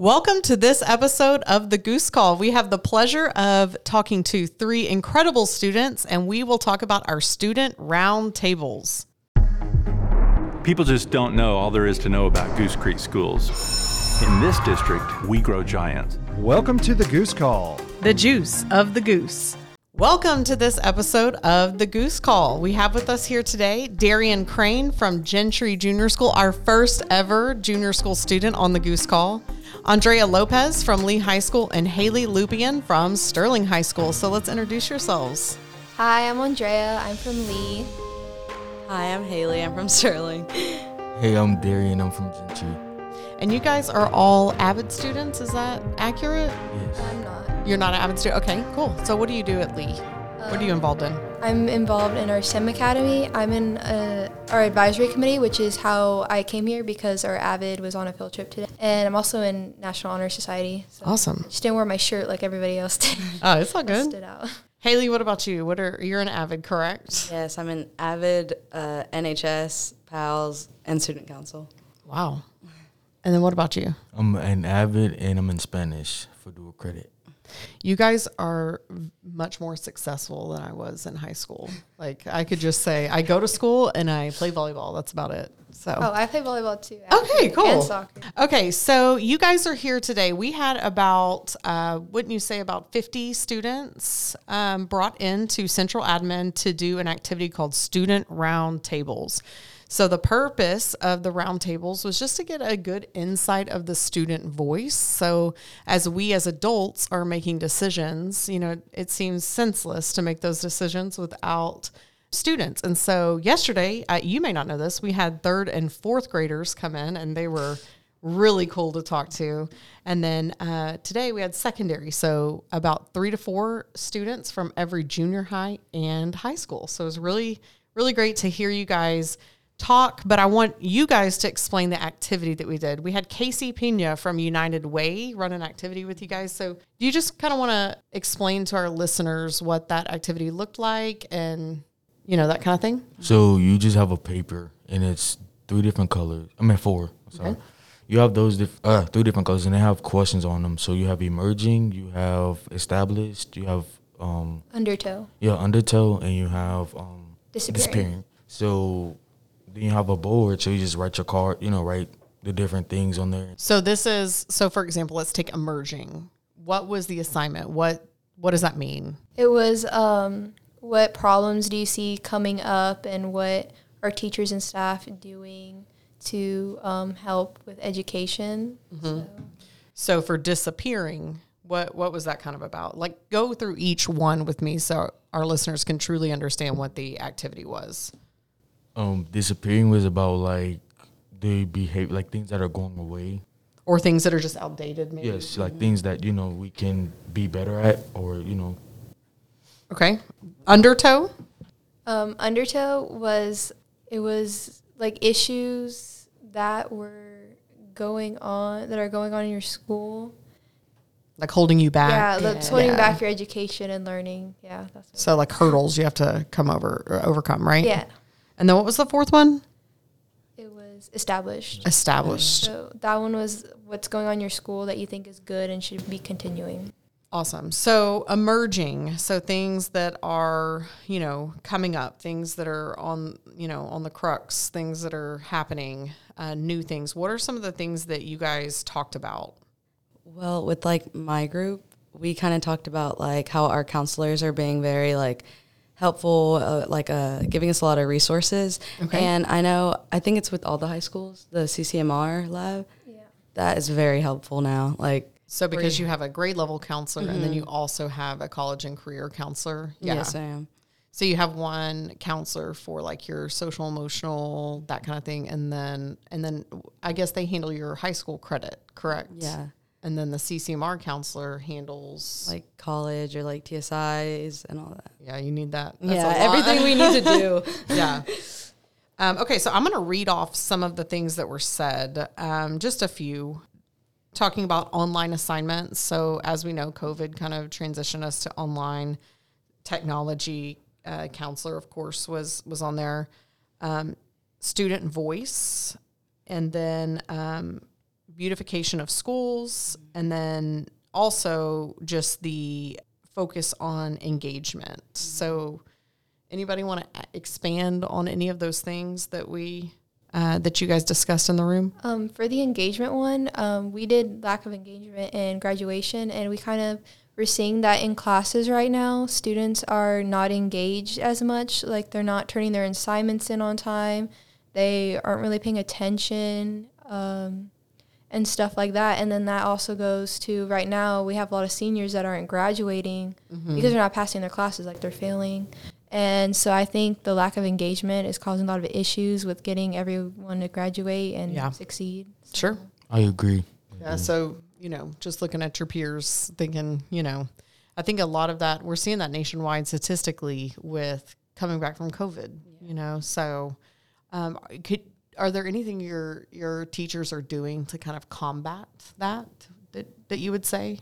Welcome to this episode of the Goose Call. We have the pleasure of talking to three incredible students, and we will talk about our student round tables. People just don't know all there is to know about Goose Creek schools. In this district, we grow giants. Welcome to the Goose Call. The juice of the goose. Welcome to this episode of the Goose Call. We have with us here today Darion Crane from Gentry Junior School, our first ever junior school student on the Goose Call. Andrea Lopez from Lee High School and Haley Lupian from Sterling High School. So let's introduce yourselves. Hi, I'm Andrea. I'm from Lee. Hi, I'm Haley. I'm from Sterling. Hey, I'm Darion. I'm from Gentry. And you guys are all avid students, is that accurate? Yes. I'm not. You're not an avid student? Okay, cool. So what do you do at Lee? What are you involved in? I'm involved in our STEM Academy. I'm in uh, our advisory committee, which is how I came here because our Avid was on a field trip today. And I'm also in National Honor Society. So Awesome. just didn't wear my shirt like everybody else did. Oh, it's all good. Stood out. Haley, what about you? What are you're an avid, correct? Yes, I'm an avid uh, NHS, PALS, and student council. Wow. And then what about you? I'm an avid and I'm in Spanish for dual credit. You guys are much more successful than I was in high school. Like I could just say I go to school and I play volleyball. That's about it. So Oh, I play volleyball too. Okay, cool. And soccer. Okay, so you guys are here today. We had about, uh, wouldn't you say, about 50 students um, brought into Central Admin to do an activity called Student Round Tables. So the purpose of the roundtables was just to get a good insight of the student voice. So as we as adults are making decisions, you know, it seems senseless to make those decisions without students. And so yesterday, uh, you may not know this, we had third and fourth graders come in and they were really cool to talk to. And then uh, today we had secondary. So about three to four students from every junior high and high school. So it was really, really great to hear you guys talk, but I want you guys to explain the activity that we did. We had Casey Pena from United Way run an activity with you guys. So do you just kind of want to explain to our listeners what that activity looked like and you know that kind of thing? So you just have a paper and it's three different colors. I mean four. Sorry. You have those diff- uh, three different colors and they have questions on them. So you have emerging, you have established, you have um Undertow. yeah undertow, and you have um Disappearing. So then you have a board. So you just write your card. You know, write the different things on there. So this is so for example, let's take emerging. What was the assignment? What what does that mean? It was um, what problems do you see coming up and what are teachers and staff doing to um, help with education? So, So for disappearing, what what was that kind of about? Like go through each one with me so our listeners can truly understand what the activity was. Um, disappearing was about like the behavior, like things that are going away. Or things that are just outdated maybe. Yes, like things that you know we can be better at, or you know, Okay. Undertow? um, Undertow was it was like issues that were going on that are going on in your school. Like holding you back. yeah, that's holding Yeah. back your education and learning. Yeah, that's So like hurdles you have to come over or overcome, right? yeah. And then what was the fourth one? It was established. Established. So that one was what's going on in your school that you think is good and should be continuing. Awesome. So emerging, so things that are, you know, coming up, things that are on, you know, on the crux, things that are happening, uh, new things. What are some of the things that you guys talked about? Well, with like my group, we kind of talked about like how our counselors are being very like helpful, uh, like uh, giving us a lot of resources. Okay. And I know, I think it's with all the high schools, the CCMR lab. Yeah. That is very helpful now. Like, So because you have a grade level counselor and then you also have a college and career counselor. Yeah. yes, I am. So you have one counselor for like your social emotional that kind of thing and then and then I guess they handle your high school credit, correct? Yeah. And then the CCMR counselor handles Like college or like TSIs and all that. yeah, you need that. That's yeah, everything we need to do. yeah. Um, okay, so I'm going to read off some of the things that were said, um, just a few. Talking about online assignments. So, as we know, COVID kind of transitioned us to online technology. Uh, counselor, of course, was was on there. Um, student voice, and then um, beautification of schools, and then also just the focus on engagement. So, anybody want to expand on any of those things that we uh, that you guys discussed in the room? Um, for the engagement one, um, we did lack of engagement in graduation, and we kind of we're seeing that in classes right now. Students are not engaged as much, like they're not turning their assignments in on time. They aren't really paying attention um, and stuff like that. And then that also goes to right now we have a lot of seniors that aren't graduating because they're not passing their classes, like they're failing. And so I think the lack of engagement is causing a lot of issues with getting everyone to graduate and Yeah. succeed. So- Sure. I agree. Yeah. So, you know, just looking at your peers, thinking, you know, I think a lot of that, we're seeing that nationwide statistically with coming back from COVID, you know. So, um, could, are there anything your your teachers are doing to kind of combat that that, that you would say?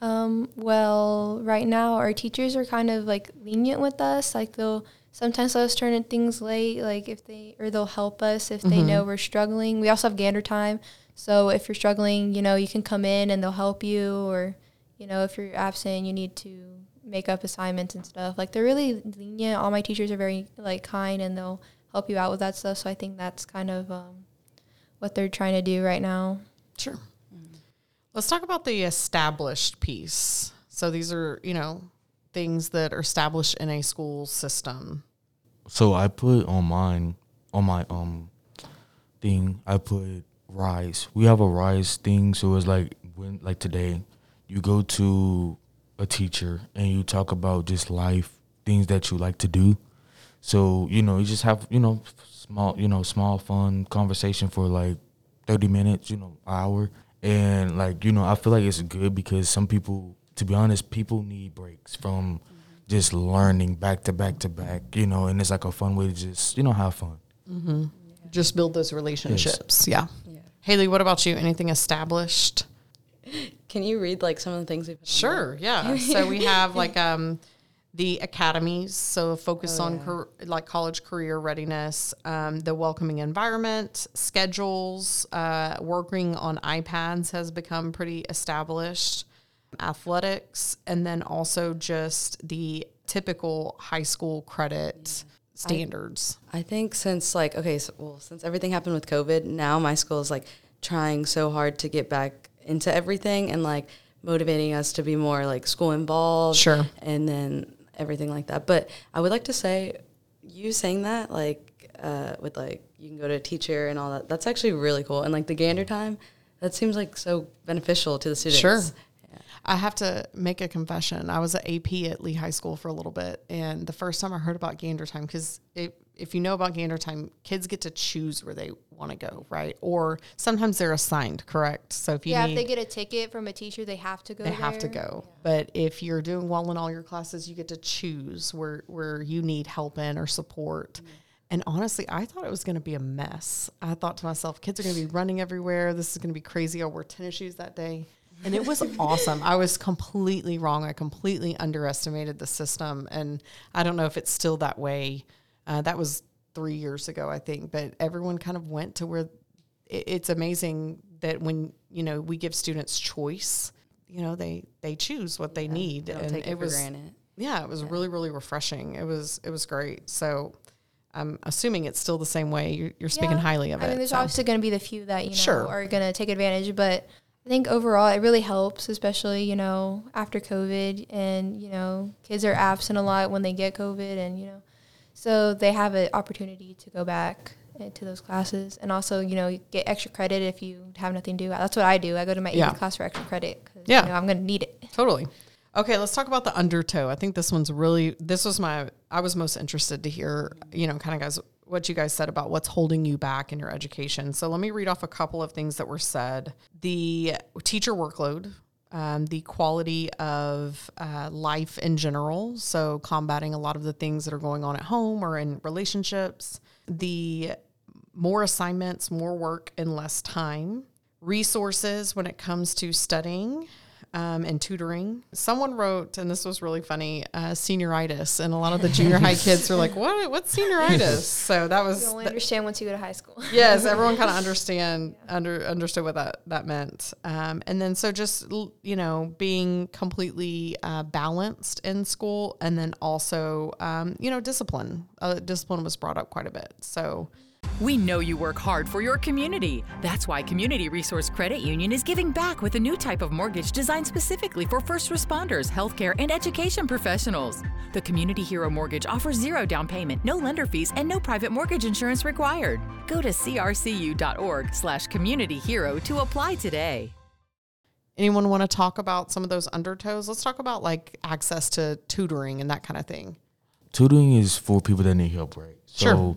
Um, well, right now our teachers are kind of like lenient with us. Like they'll sometimes let us turn in things late, like if they or they'll help us if they know we're struggling. We also have gander time. So if you're struggling, you know, you can come in and they'll help you or, you know, if you're absent, you need to make up assignments and stuff. Like they're really lenient. All my teachers are very like kind and they'll help you out with that stuff. So I think that's kind of um, what they're trying to do right now. Sure. Let's talk about the established piece. So these are, you know, things that are established in a school system. So I put on mine on my um thing. I put rise. We have a rise thing. So it's like when like today, you go to a teacher and you talk about just life things that you like to do. So you know you just have you know small you know small fun conversation for like thirty minutes you know hour and like you know I feel like it's good because some people to be honest people need breaks from just learning back to back to back you know and it's like a fun way to just you know have fun. Just build those relationships. Yeah. Yeah. Haley, what about you? Anything established? Can you read like some of the things we put on? Sure, yeah. so we have like um the academies, so focus Oh, on yeah. car- like college career readiness, um, the welcoming environment, schedules, uh, working on iPads has become pretty established, athletics, and then also just the typical high school credit standards. I think since like okay, so, well, since everything happened with COVID, now my school is like trying so hard to get back into everything and like motivating us to be more like school involved. Sure. And then everything like that. But I would like to say, you saying that like uh, with like you can go to a teacher and all that. That's actually really cool. And like the gander time, that seems like so beneficial to the students. Sure. I have to make a confession. I was an AP at Lee High School for a little bit, and the first time I heard about Gander Time, because if you know about Gander Time, kids get to choose where they want to go, right? Or sometimes they're assigned, correct? So if you yeah, need, if they get a ticket from a teacher, they have to go. they have to there. go. But if you're doing well in all your classes, you get to choose where where you need help in or support. Mm-hmm. And honestly, I thought it was going to be a mess. I thought to myself, kids are going to be running everywhere. This is going to be crazy. I wore tennis shoes that day. And it was awesome. I was completely wrong. I completely underestimated the system. And I don't know if it's still that way. Uh, that was three years ago, I think. But everyone kind of went to where it, it's amazing that when, you know, we give students choice, you know, they, they choose what they need. Don't and take it, for was, granted. yeah, it was really, really refreshing. It was, it was great. So I'm assuming it's still the same way. You're, you're speaking Yeah. highly of I it. mean, there's so. obviously going to be the few that you know Sure. are going to take advantage, but I think overall it really helps, especially you know after COVID, and you know kids are absent a lot when they get COVID, and you know, so they have an opportunity to go back to those classes, and also you know you get extra credit if you have nothing to do. That's what I do. I go to my Yeah. Class for extra credit. Yeah. you know, I'm going to need it. Totally. Okay, let's talk about the undertow. I think this one's really this was my I was most interested to hear, you know, kind of guys what you guys said about what's holding you back in your education. So let me read off a couple of things that were said. The teacher workload, um, the quality of uh, life in general, so combating a lot of the things that are going on at home or in relationships, the more assignments, more work, and less time, resources when it comes to studying, um, and tutoring. Someone wrote, and this was really funny, uh, senioritis, and a lot of the junior high kids were like, "What? What's senioritis?" So that was You only th- understand once you go to high school. yes, everyone kind of understand under understood what that that meant. Um, and then so just you know being completely uh, balanced in school, and then also um, you know discipline. Uh, discipline was brought up quite a bit. So We know you work hard for your community. That's why Community Resource Credit Union is giving back with a new type of mortgage designed specifically for first responders, healthcare, and education professionals. The Community Hero Mortgage offers zero down payment, no lender fees, and no private mortgage insurance required. Go to crcu.org slash communityhero to apply today. anyone want to talk about some of those undertows? Let's talk about like access to tutoring and that kind of thing. tutoring is for people that need help, right? Sure.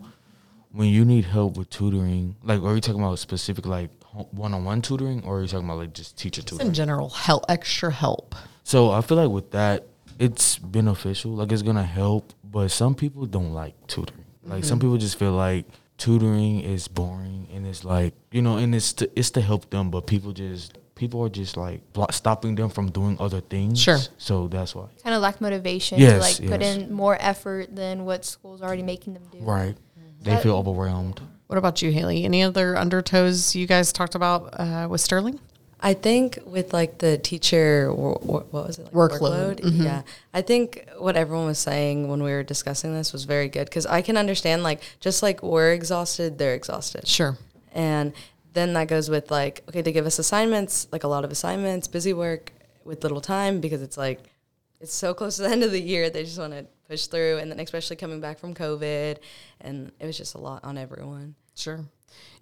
So when you need help with tutoring, like, are you talking about specific like one on one tutoring, or are you talking about like just teacher In tutoring? In general, help, extra help. So I feel like with that, it's beneficial. Like it's gonna help, but some people don't like tutoring. Like some mm-hmm. people just feel like tutoring is boring, and it's like you know, and it's to, it's to help them, but people just people are just like blo- stopping them from doing other things. Sure. So that's why. kind of lack motivation to Yes, like put in more effort than what school's already making them do. Right. They That- feel overwhelmed. What about you, Haley? Any other undertows you guys talked about uh, with Sterling? I think with like the teacher, wor- wor- what was it? Like Workload. Mm-hmm. Yeah. I think what everyone was saying when we were discussing this was very good because I can understand like just like we're exhausted, they're exhausted. Sure. And then that goes with like, okay, they give us assignments, like a lot of assignments, busy work with little time because it's like, it's so close to the end of the year. They just want to push through. And then, especially coming back from COVID. And it was just a lot on everyone. Sure.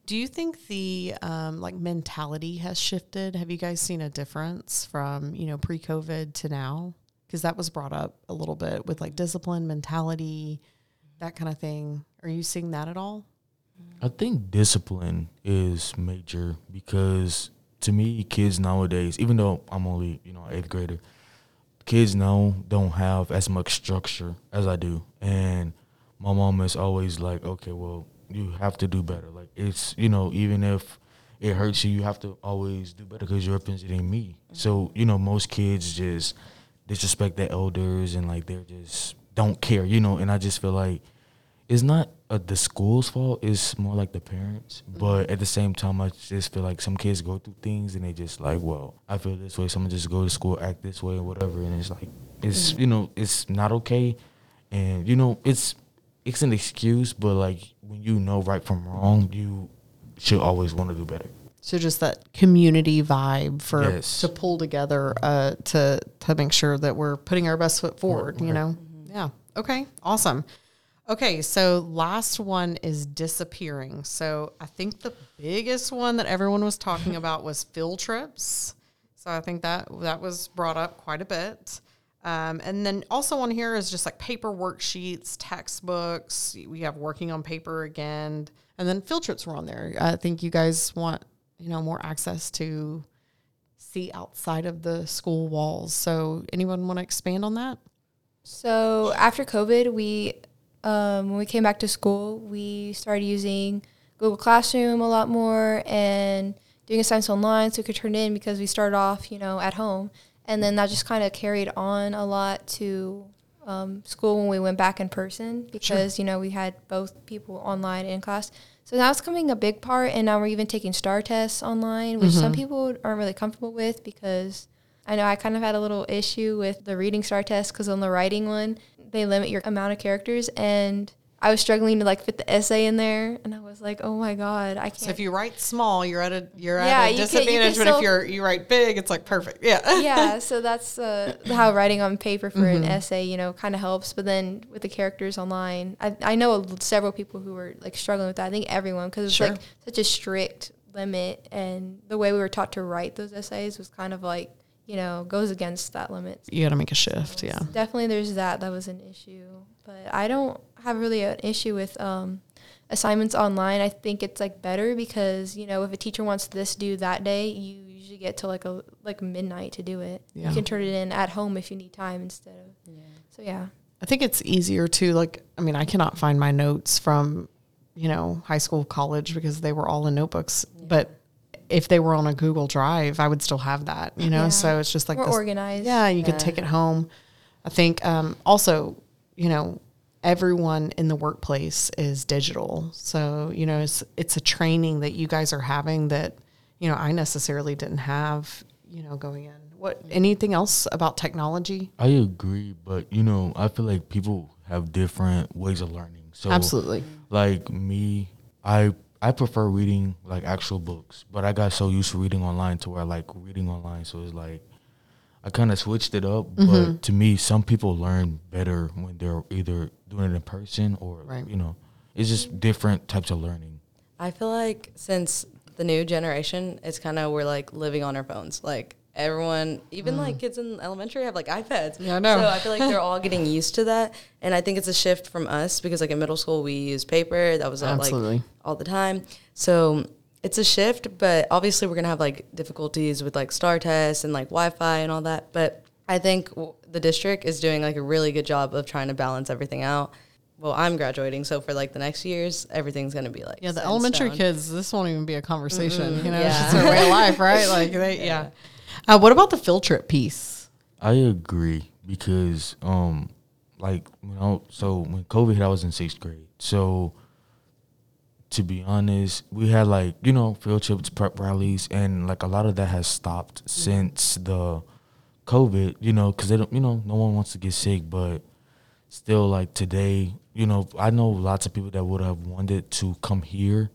Do you think the um, like mentality has shifted? Have you guys seen a difference from you know pre-COVID to now? Because that was brought up a little bit with like discipline, mentality, that kind of thing. Are you seeing that at all? I think discipline is major because to me, kids nowadays, even though I'm only you know eighth grader, kids now don't have as much structure as I do, and my mom is always like, okay, well, you have to do better. Like it's you know even if it hurts you, you have to always do better because you're representing me. So you know most kids just disrespect their elders and like they're just don't care, you know. And I just feel like it's not uh, the school's fault. It's more like the parents. But at the same time, I just feel like some kids go through things and they just like, well, I feel this way. Someone just go to school, act this way, or whatever. And it's like, it's you know, it's not okay. And you know, it's it's an excuse, but like when you know right from wrong, you should always want to do better. So just that community vibe for Yes. to pull together uh, to to make sure that we're putting our best foot forward. You know, yeah. Okay, awesome. Okay, so last one is disappearing. So I think the biggest one that everyone was talking about was field trips. So I think that that was brought up quite a bit. Um, and then also on here is just like paper worksheets, textbooks. We have working on paper again, and then field trips were on there. I think you guys want you know more access to see outside of the school walls. So anyone want to expand on that? So after COVID, we um, when we came back to school, we started using Google Classroom a lot more and doing assignments online so we could turn in because we started off, you know, at home, and then that just kind of carried on a lot to um, school when we went back in person because you know we had both people online and in class. So now it's becoming a big part, and now we're even taking STAAR tests online, which some people aren't really comfortable with because I know I kind of had a little issue with the reading STAAR test because on the writing one, they limit your amount of characters, and I was struggling to like fit the essay in there, and I was like, oh my god, I can't. So if you write small, you're at a you're Yeah, at a you can- you can disadvantage. but if you're you write big, it's like perfect. Yeah. yeah, so that's uh, how writing on paper for Mm-hmm. an essay, you know, kind of helps. But then with the characters online, I, I know several people who were like struggling with that. I think everyone because it's Sure. like such a strict limit, and the way we were taught to write those essays was kind of like you know goes against that limit. you got to make a shift. Yeah. Definitely, there's that. That was an issue, but I don't have really an issue with um, assignments online. I think it's like better because you know if a teacher wants this due that day, you usually get to like a like midnight to do it. Yeah. You can turn it in at home if you need time instead of. Yeah. So yeah, I think it's easier to like. I mean, I cannot find my notes from, you know, high school, college because they were all in notebooks. But if they were on a Google Drive, I would still have that, you know? Yeah. So it's just like More this- organized. Yeah, you could take it home. I think um, also, you know, everyone in the workplace is digital. So, you know, it's it's a training that you guys are having that, you know, I necessarily didn't have, you know, going in. What anything else about technology? I agree, but you know, I feel like people have different ways of learning. So Absolutely. like me, I I prefer reading like actual books, but I got so used to reading online to where I like reading online. So it's like I kind of switched it up. Mm-hmm. But to me, some people learn better when they're either doing it in person or Right. you know, it's just different types of learning. I feel like since the new generation, it's kind of we're like living on our phones. Like everyone, even like kids in elementary have like iPads. Mm. Yeah, I know. So I feel like they're all getting used to that, and I think it's a shift from us because like in middle school we used paper. That was Absolutely. like all the time. So it's a shift, but obviously we're gonna have like difficulties with like STAAR tests and like Wi-Fi and all that. But I think w- the district is doing like a really good job of trying to balance everything out. Well, I'm graduating, so for like the next years, everything's gonna be like Yeah, the elementary stone. kids, this won't even be a conversation. You know, it's just their way of life, right? Like, they, yeah. Uh, what about the field trip piece? I agree because um like you know so when COVID hit I was in sixth grade. So to be honest, we had like, you know, field trips, prep rallies and like a lot of that has stopped since the COVID, you know, cuz they don't, you know, no one wants to get sick, but still like today, you know, I know lots of people that would have wanted to come here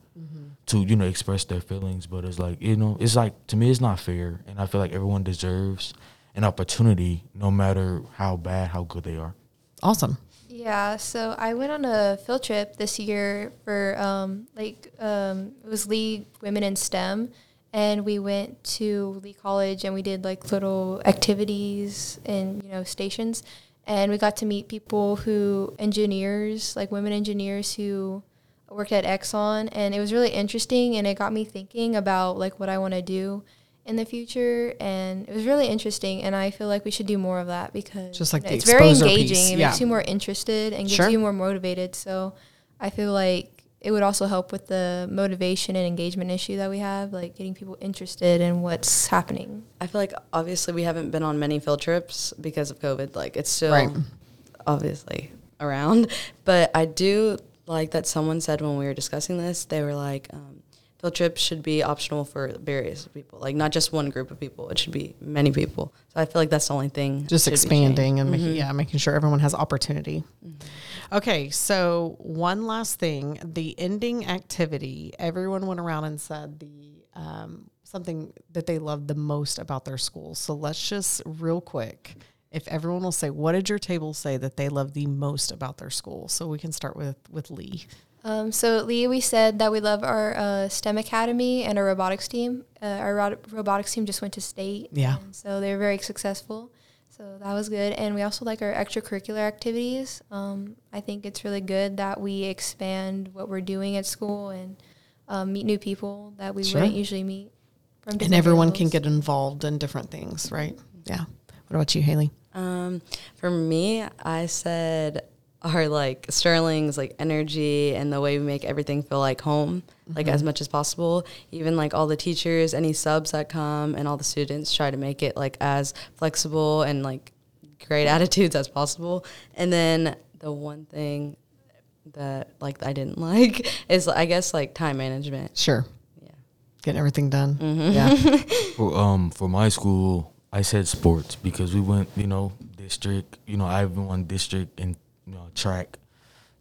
to, you know, express their feelings, but it's like, you know, it's like to me it's not fair and I feel like everyone deserves an opportunity no matter how bad, how good they are. Awesome. Yeah, so I went on a field trip this year for um, like um, it was Lee Women in STEM, and we went to Lee College and we did like little activities and you know stations, and we got to meet people who engineers like women engineers who worked at Exxon, and it was really interesting, and it got me thinking about like what I want to do in the future, and it was really interesting, and I feel like we should do more of that because Just like you know, the it's very engaging. piece, It yeah. makes you more interested and gives Sure. you more motivated. So I feel like it would also help with the motivation and engagement issue that we have, like getting people interested in what's happening. I feel like obviously we haven't been on many field trips because of COVID. Like it's still Right. obviously around, but I do like that someone said when we were discussing this, they were like, um, field trips should be optional for various people, like not just one group of people. It should be many people. So I feel like that's the only thing. Just expanding and Mm-hmm. making, yeah, making sure everyone has opportunity. Okay, so one last thing: the ending activity. Everyone went around and said the um, something that they loved the most about their school. So let's just real quick, if everyone will say, what did your table say that they love the most about their school? So we can start with with Lee. Um, so at Lee, we said that we love our uh, STEM academy and our robotics team. Uh, our ro- robotics team just went to state, Yeah. so they were very successful. So that was good, and we also like our extracurricular activities. Um, I think it's really good that we expand what we're doing at school and um, meet new people that we Sure. wouldn't usually meet. From And everyone can get involved in different things, right? Yeah. What about you, Haley? Um, for me, I said our like Sterling's like energy and the way we make everything feel like home, like as much as possible. Even like all the teachers, any subs that come, and all the students try to make it like as flexible and like great attitudes as possible. And then the one thing that like I didn't like is I guess like time management. Sure. Yeah. Getting everything done. Mm-hmm. Yeah. For um for my school, I said sports because we went, you know, district. You know, I even won district and you know track.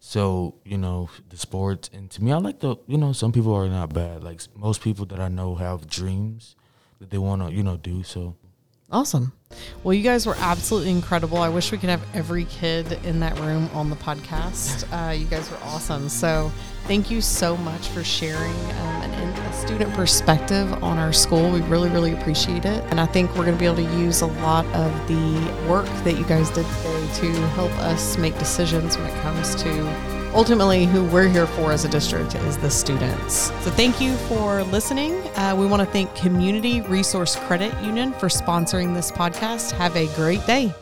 So you know the sports, and to me, I like the you know some people are not bad. Like most people that I know have dreams that they want to you know do. So Awesome. Well, you guys were absolutely incredible. I wish we could have every kid in that room on the podcast. Uh, you guys were awesome. So, thank you so much for sharing um, student perspective on our school. We really, really appreciate it. And I think we're going to be able to use a lot of the work that you guys did today to help us make decisions when it comes to ultimately who we're here for as a district is the students. So thank you for listening. Uh, we want to thank Community Resource Credit Union for sponsoring this podcast. Have a great day.